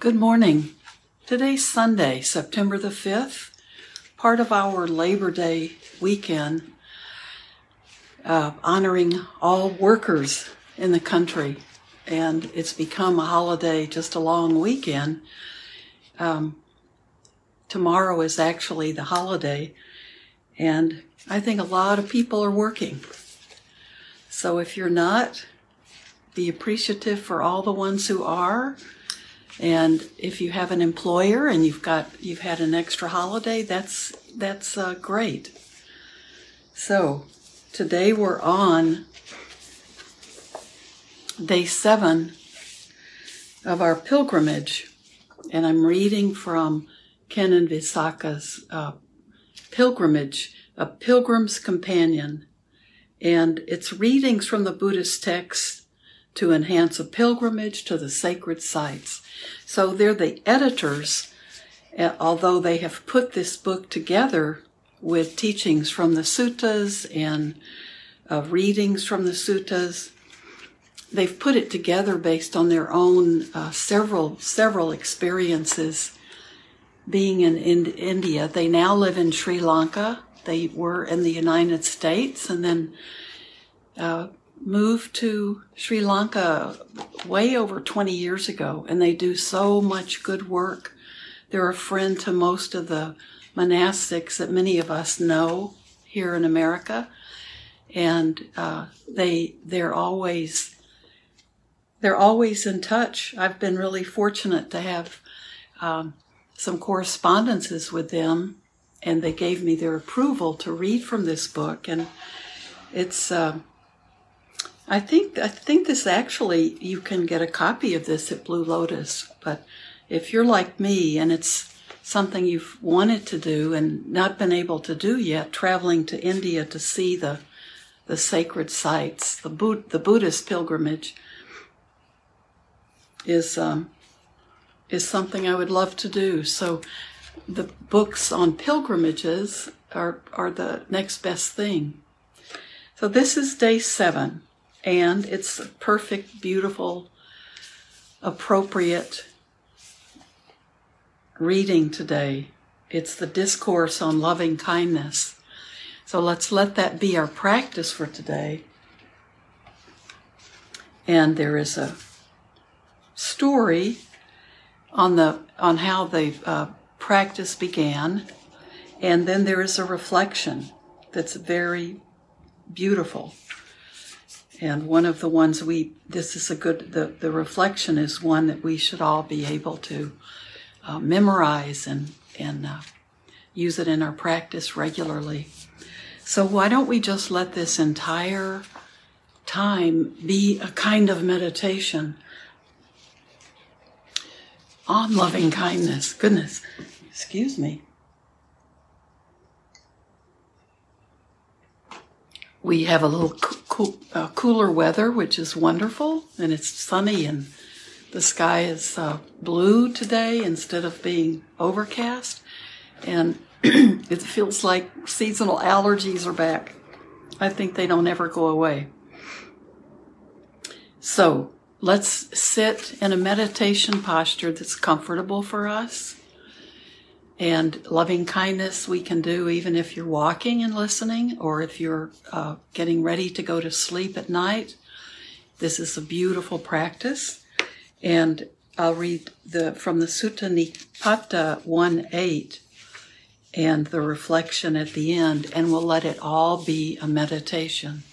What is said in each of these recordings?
Good morning. Today's Sunday, September the 5th, part of our Labor Day weekend, uh, honoring all workers in the country. And it's become a holiday, just a long weekend. Um, tomorrow is actually the holiday, and I think a lot of people are working. So if you're not, be appreciative for all the ones who are. And if you have an employer and you've got you've had an extra holiday, that's that's uh, great. So today we're on day seven of our pilgrimage, and I'm reading from Ken Visakha's uh, pilgrimage, a pilgrim's companion, and it's readings from the Buddhist texts to enhance a pilgrimage to the sacred sites. So they're the editors, uh, although they have put this book together with teachings from the suttas and uh, readings from the suttas. They've put it together based on their own uh, several several experiences being in, in India. They now live in Sri Lanka. They were in the United States and then uh, moved to Sri Lanka way over 20 years ago, and they do so much good work. They're a friend to most of the monastics that many of us know here in America, and uh, they they're always they're always in touch. I've been really fortunate to have um, some correspondences with them, and they gave me their approval to read from this book, and it's. Uh, I think I think this actually you can get a copy of this at Blue Lotus, but if you're like me and it's something you've wanted to do and not been able to do yet, traveling to India to see the the sacred sites, the the Buddhist pilgrimage is um, is something I would love to do. So the books on pilgrimages are are the next best thing. So this is day seven and it's a perfect, beautiful, appropriate reading today. It's the discourse on loving kindness. So let's let that be our practice for today. And there is a story on the on how the uh, practice began, and then there is a reflection that's very beautiful and one of the ones we this is a good the, the reflection is one that we should all be able to uh, memorize and and uh, use it in our practice regularly. So why don't we just let this entire time be a kind of meditation on loving kindness? Goodness excuse me we have a little uh, cooler weather, which is wonderful, and it's sunny and the sky is uh, blue today instead of being overcast, and it feels like seasonal allergies are back. I think they don't ever go away. So let's sit in a meditation posture that's comfortable for us and loving kindness we can do even if you're walking and listening or if you're uh, getting ready to go to sleep at night. This is a beautiful practice. And I'll read the from the Sutta Nipata 1 8 and the reflection at the end, and we'll let it all be a meditation.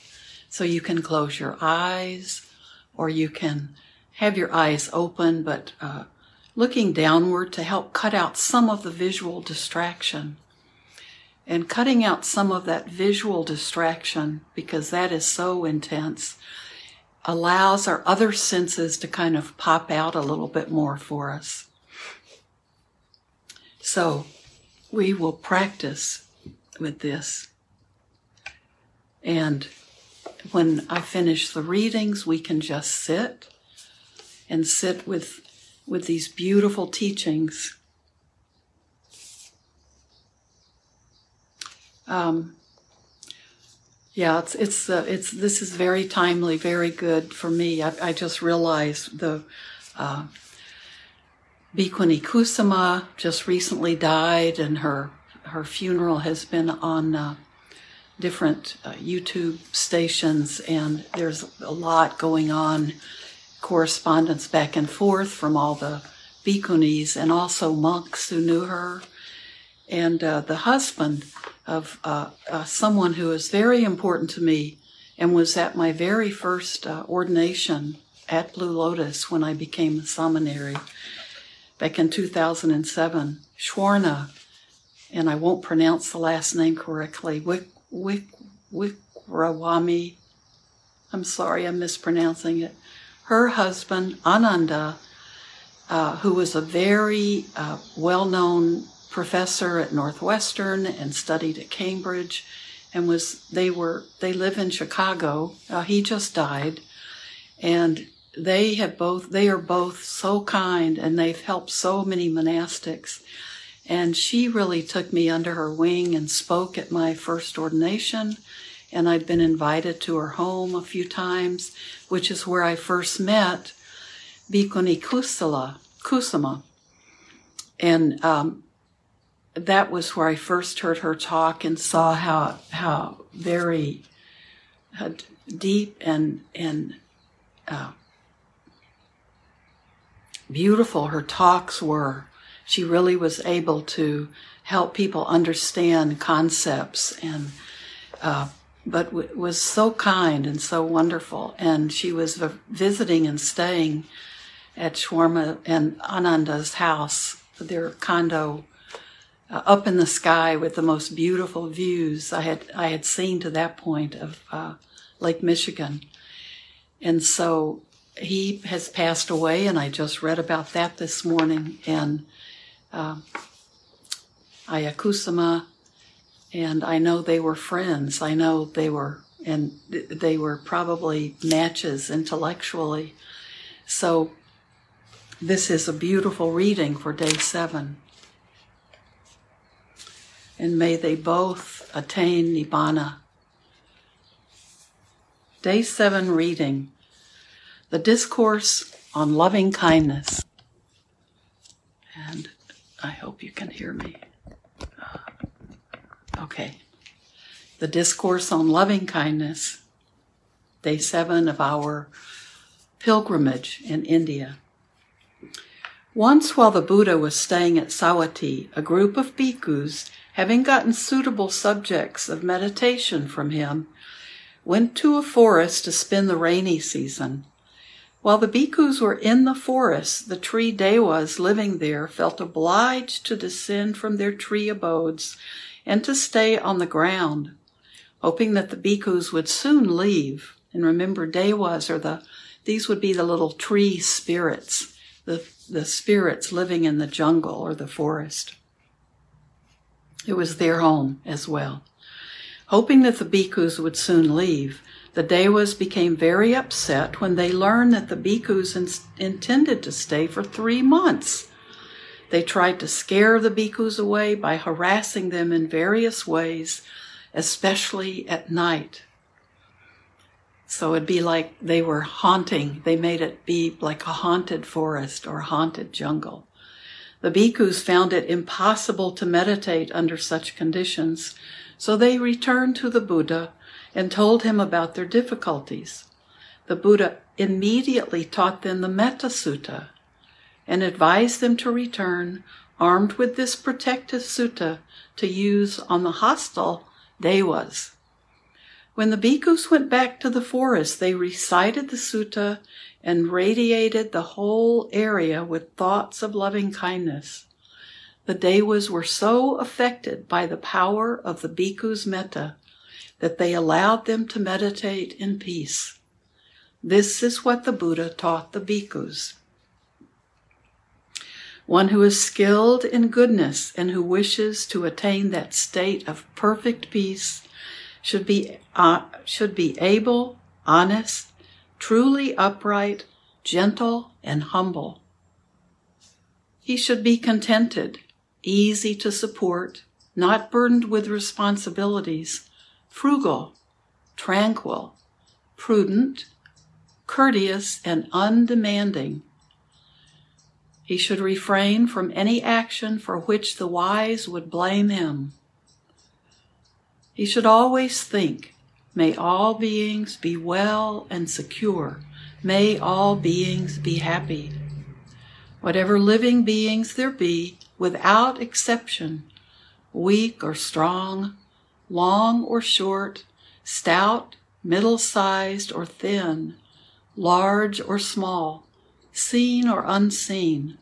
So you can close your eyes or you can have your eyes open, but uh, looking downward to help cut out some of the visual distraction. And cutting out some of that visual distraction, because that is so intense, allows our other senses to kind of pop out a little bit more for us. So we will practice with this. And when I finish the readings, we can just sit and sit with with these beautiful teachings. Um, yeah, it's it's uh, it's this is very timely, very good for me. I, I just realized the uh, Kusuma just recently died, and her her funeral has been on uh, different uh, YouTube stations, and there's a lot going on, correspondence back and forth from all the bhikkhunis and also monks who knew her, and uh, the husband of uh, uh, someone who is very important to me and was at my very first uh, ordination at Blue Lotus when I became a samaneri back in 2007. Shwarna, and I won't pronounce the last name correctly, Wick Wick Wikrawami. I'm sorry, I'm mispronouncing it. Her husband, Ananda, uh, who was a very uh, well known professor at Northwestern and studied at Cambridge and was they were they live in Chicago. Uh, he just died, and they have both they are both so kind and they've helped so many monastics. And she really took me under her wing and spoke at my first ordination. And I'd been invited to her home a few times, which is where I first met Bhikkhuni Kusala, Kusuma. And um, that was where I first heard her talk and saw how how very uh, deep and and uh, beautiful her talks were. She really was able to help people understand concepts and uh, but w- was so kind and so wonderful. And she was v- visiting and staying at Shwarna and Ananda's house, their condo uh, up in the sky with the most beautiful views I had I had seen to that point of uh, Lake Michigan, and so he has passed away, and I just read about that this morning. And uh, Ayya Kusuma, and I know they were friends. I know they were, and they were probably matches intellectually. So this is a beautiful reading for day seven and may they both attain Nibbana. Day 7 reading The Discourse on Loving Kindness. And I hope you can hear me. Okay. The Discourse on Loving Kindness, Day 7 of our pilgrimage in India. Once, while the Buddha was staying at Savatthi, a group of bhikkhus having gotten suitable subjects of meditation from him, went to a forest to spend the rainy season. While the bhikkhus were in the forest, the tree devas living there felt obliged to descend from their tree abodes and to stay on the ground, hoping that the bhikkhus would soon leave. And remember, devas are the, these would be the little tree spirits, the, the spirits living in the jungle or the forest. It was their home as well. Hoping that the bhikkhus would soon leave, the Devas became very upset when they learned that the bhikkhus in- intended to stay for three months. They tried to scare the bhikkhus away by harassing them in various ways, especially at night. So it'd be like they were haunting, they made it be like a haunted forest or haunted jungle. The bhikkhus found it impossible to meditate under such conditions, so they returned to the Buddha and told him about their difficulties. The Buddha immediately taught them the Metta Sutta and advised them to return armed with this protective sutta to use on the hostile devas. When the bhikkhus went back to the forest, they recited the sutta and radiated the whole area with thoughts of loving kindness. The Devas were so affected by the power of the bhikkhus' metta that they allowed them to meditate in peace. This is what the Buddha taught the bhikkhus. One who is skilled in goodness and who wishes to attain that state of perfect peace should be, uh, should be able, honest, truly upright, gentle, and humble. He should be contented, easy to support, not burdened with responsibilities, frugal, tranquil, prudent, courteous, and undemanding. He should refrain from any action for which the wise would blame him. He should always think, May all beings be well and secure. May all beings be happy. Whatever living beings there be, without exception, weak or strong, long or short, stout, middle sized or thin, large or small, seen or unseen,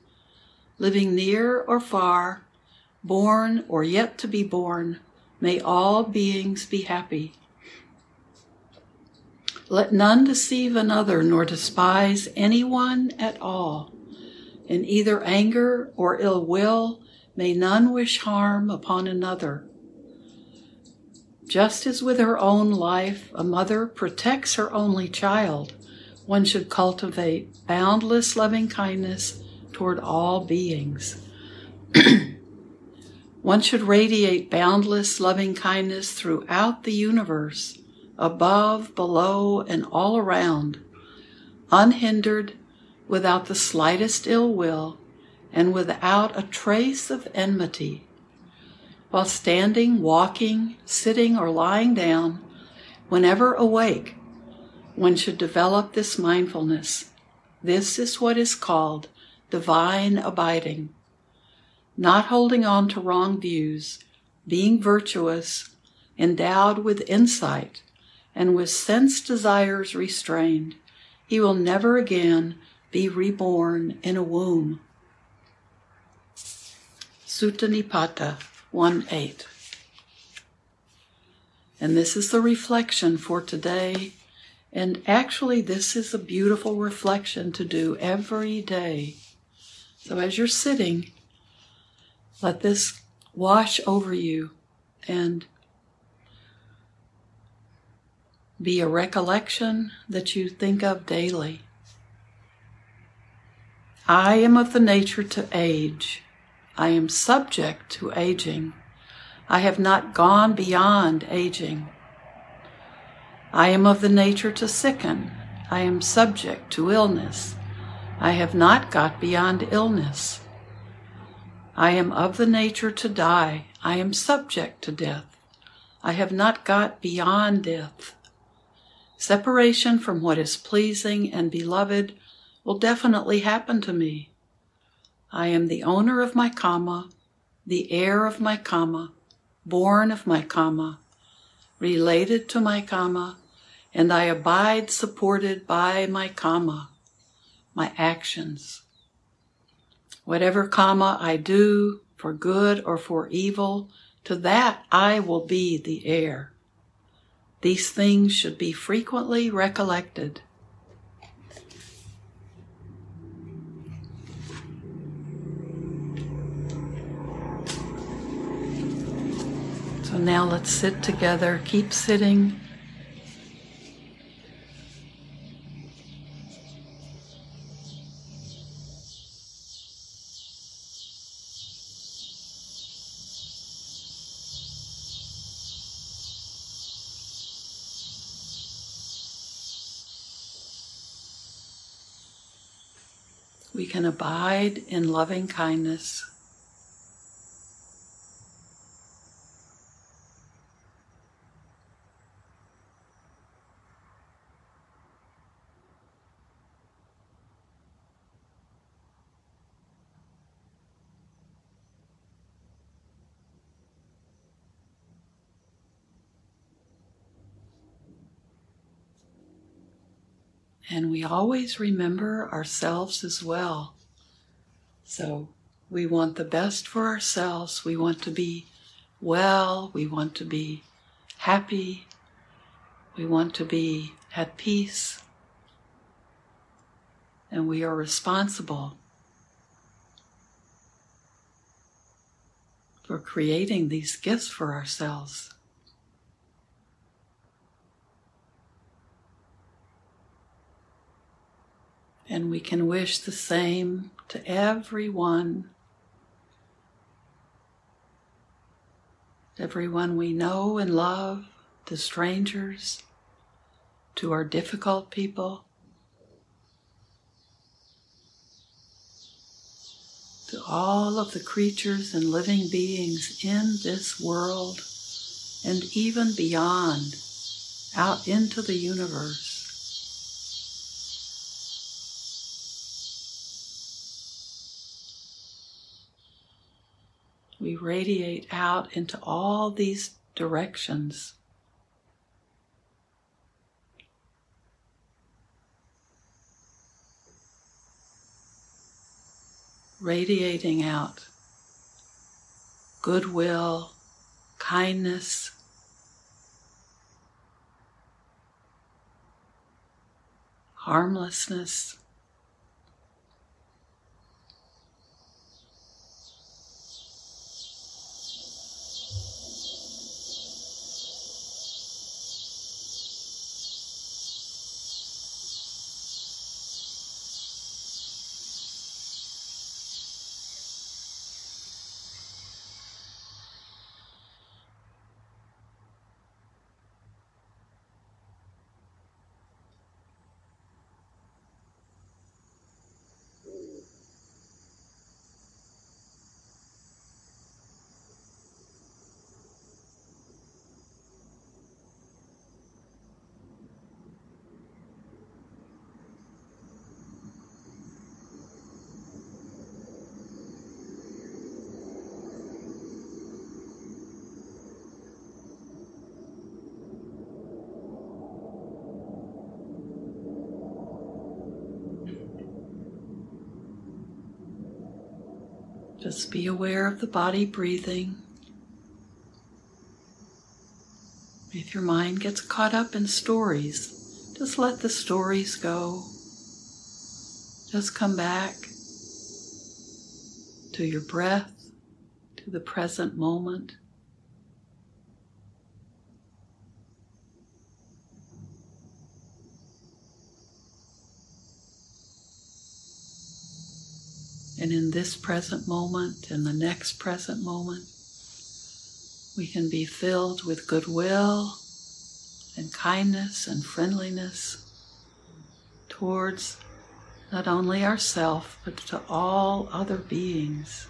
living near or far, born or yet to be born, may all beings be happy. Let none deceive another nor despise anyone at all. In either anger or ill will, may none wish harm upon another. Just as with her own life, a mother protects her only child, one should cultivate boundless loving kindness toward all beings. one should radiate boundless loving kindness throughout the universe, above, below, and all around, unhindered, without the slightest ill will, and without a trace of enmity. While standing, walking, sitting, or lying down, whenever awake, one should develop this mindfulness. This is what is called divine abiding. Not holding on to wrong views, being virtuous, endowed with insight, and with sense desires restrained, he will never again be reborn in a womb. Sutta Nipata 1 8. And this is the reflection for today and actually, this is a beautiful reflection to do every day. So as you're sitting, let this wash over you and be a recollection that you think of daily. I am of the nature to age. I am subject to aging. I have not gone beyond aging. I am of the nature to sicken. I am subject to illness. I have not got beyond illness. I am of the nature to die. I am subject to death. I have not got beyond death. Separation from what is pleasing and beloved will definitely happen to me. I am the owner of my karma, the heir of my karma, born of my karma, related to my karma, and I abide supported by my karma, my actions. Whatever karma I do, for good or for evil, to that I will be the heir. These things should be frequently recollected. So now let's sit together, keep sitting. We can abide in loving kindness. And we always remember ourselves as well. So we want the best for ourselves. We want to be well. We want to be happy. We want to be at peace. And we are responsible for creating these gifts for ourselves. And we can wish the same to everyone, everyone we know and love, to strangers, to our difficult people. to all of the creatures and living beings in this world and even beyond, out into the universe. We radiate out into all these directions. Radiating out goodwill, kindness, harmlessness. Just be aware of the body breathing. If your mind gets caught up in stories, just let the stories go. Just come back to your breath, to the present moment. And in this present moment and the next present moment, we can be filled with goodwill and kindness and friendliness towards not only ourself but to all other beings.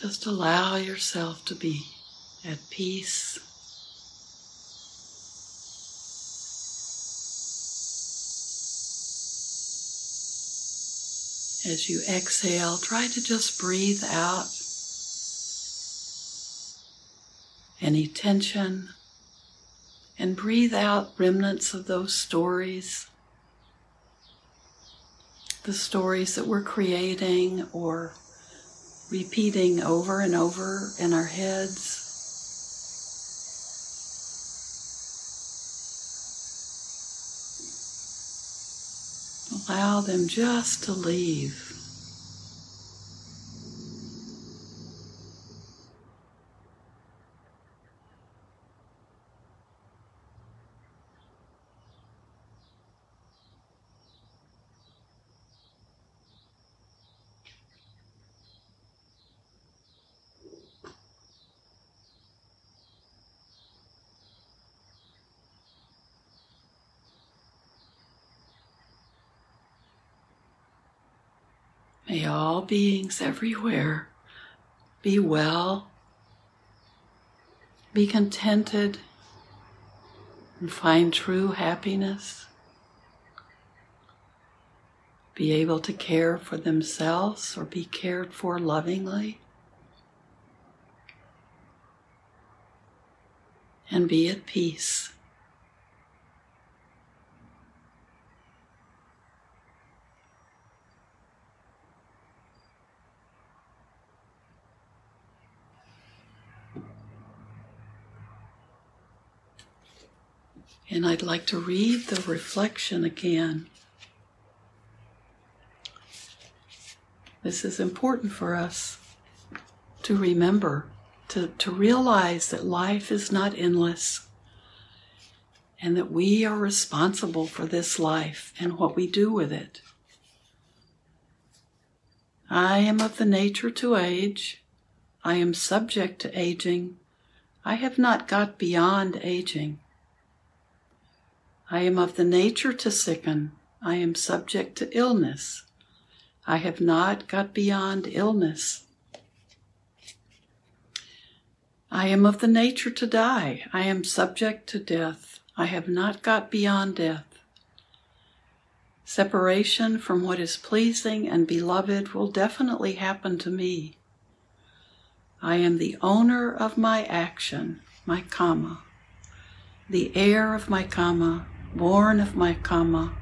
Just allow yourself to be at peace. As you exhale, try to just breathe out any tension and breathe out remnants of those stories, the stories that we're creating or repeating over and over in our heads. Allow them just to leave. May all beings everywhere be well, be contented, and find true happiness. Be able to care for themselves or be cared for lovingly. And be at peace. And I'd like to read the reflection again. This is important for us to remember, to, to realize that life is not endless and that we are responsible for this life and what we do with it. I am of the nature to age. I am subject to aging. I have not got beyond aging. I am of the nature to sicken. I am subject to illness. I have not got beyond illness. I am of the nature to die. I am subject to death. I have not got beyond death. Separation from what is pleasing and beloved will definitely happen to me. I am the owner of my action, my karma, the heir of my karma, born of my karma,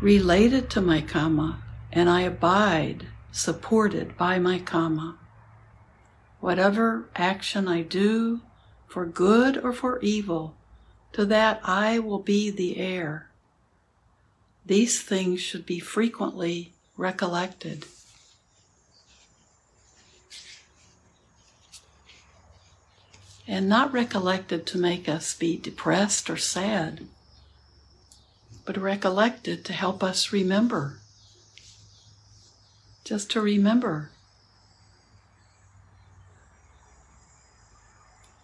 related to my karma, and I abide supported by my karma. Whatever action I do, for good or for evil, to that I will be the heir. These things should be frequently recollected. And not recollected to make us be depressed or sad, but recollected to help us remember. Just to remember.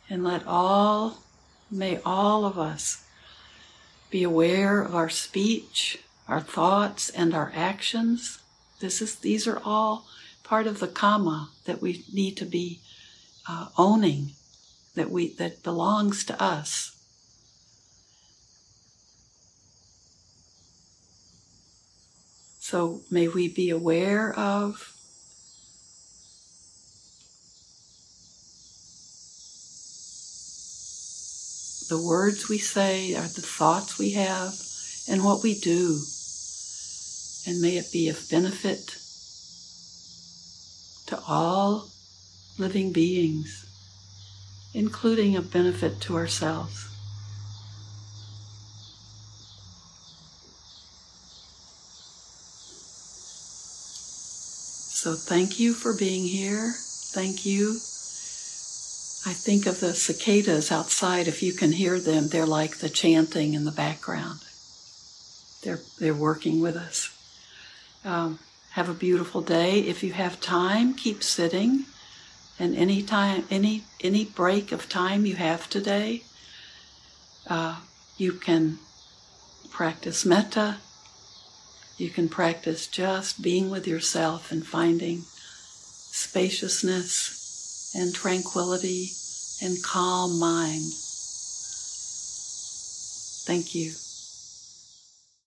And let all, may all of us be aware of our speech, our thoughts, and our actions. This is, these are all part of the karma that we need to be uh, owning that we that belongs to us. So may we be aware of the words we say, or the thoughts we have, and what we do. And may it be of benefit to all living beings including a benefit to ourselves. So thank you for being here. Thank you. I think of the cicadas outside. If you can hear them, they're like the chanting in the background. They're, they're working with us. Um, have a beautiful day. If you have time, keep sitting and any time any any break of time you have today uh, you can practice metta. You can practice just being with yourself and finding spaciousness and tranquility and calm mind. Thank you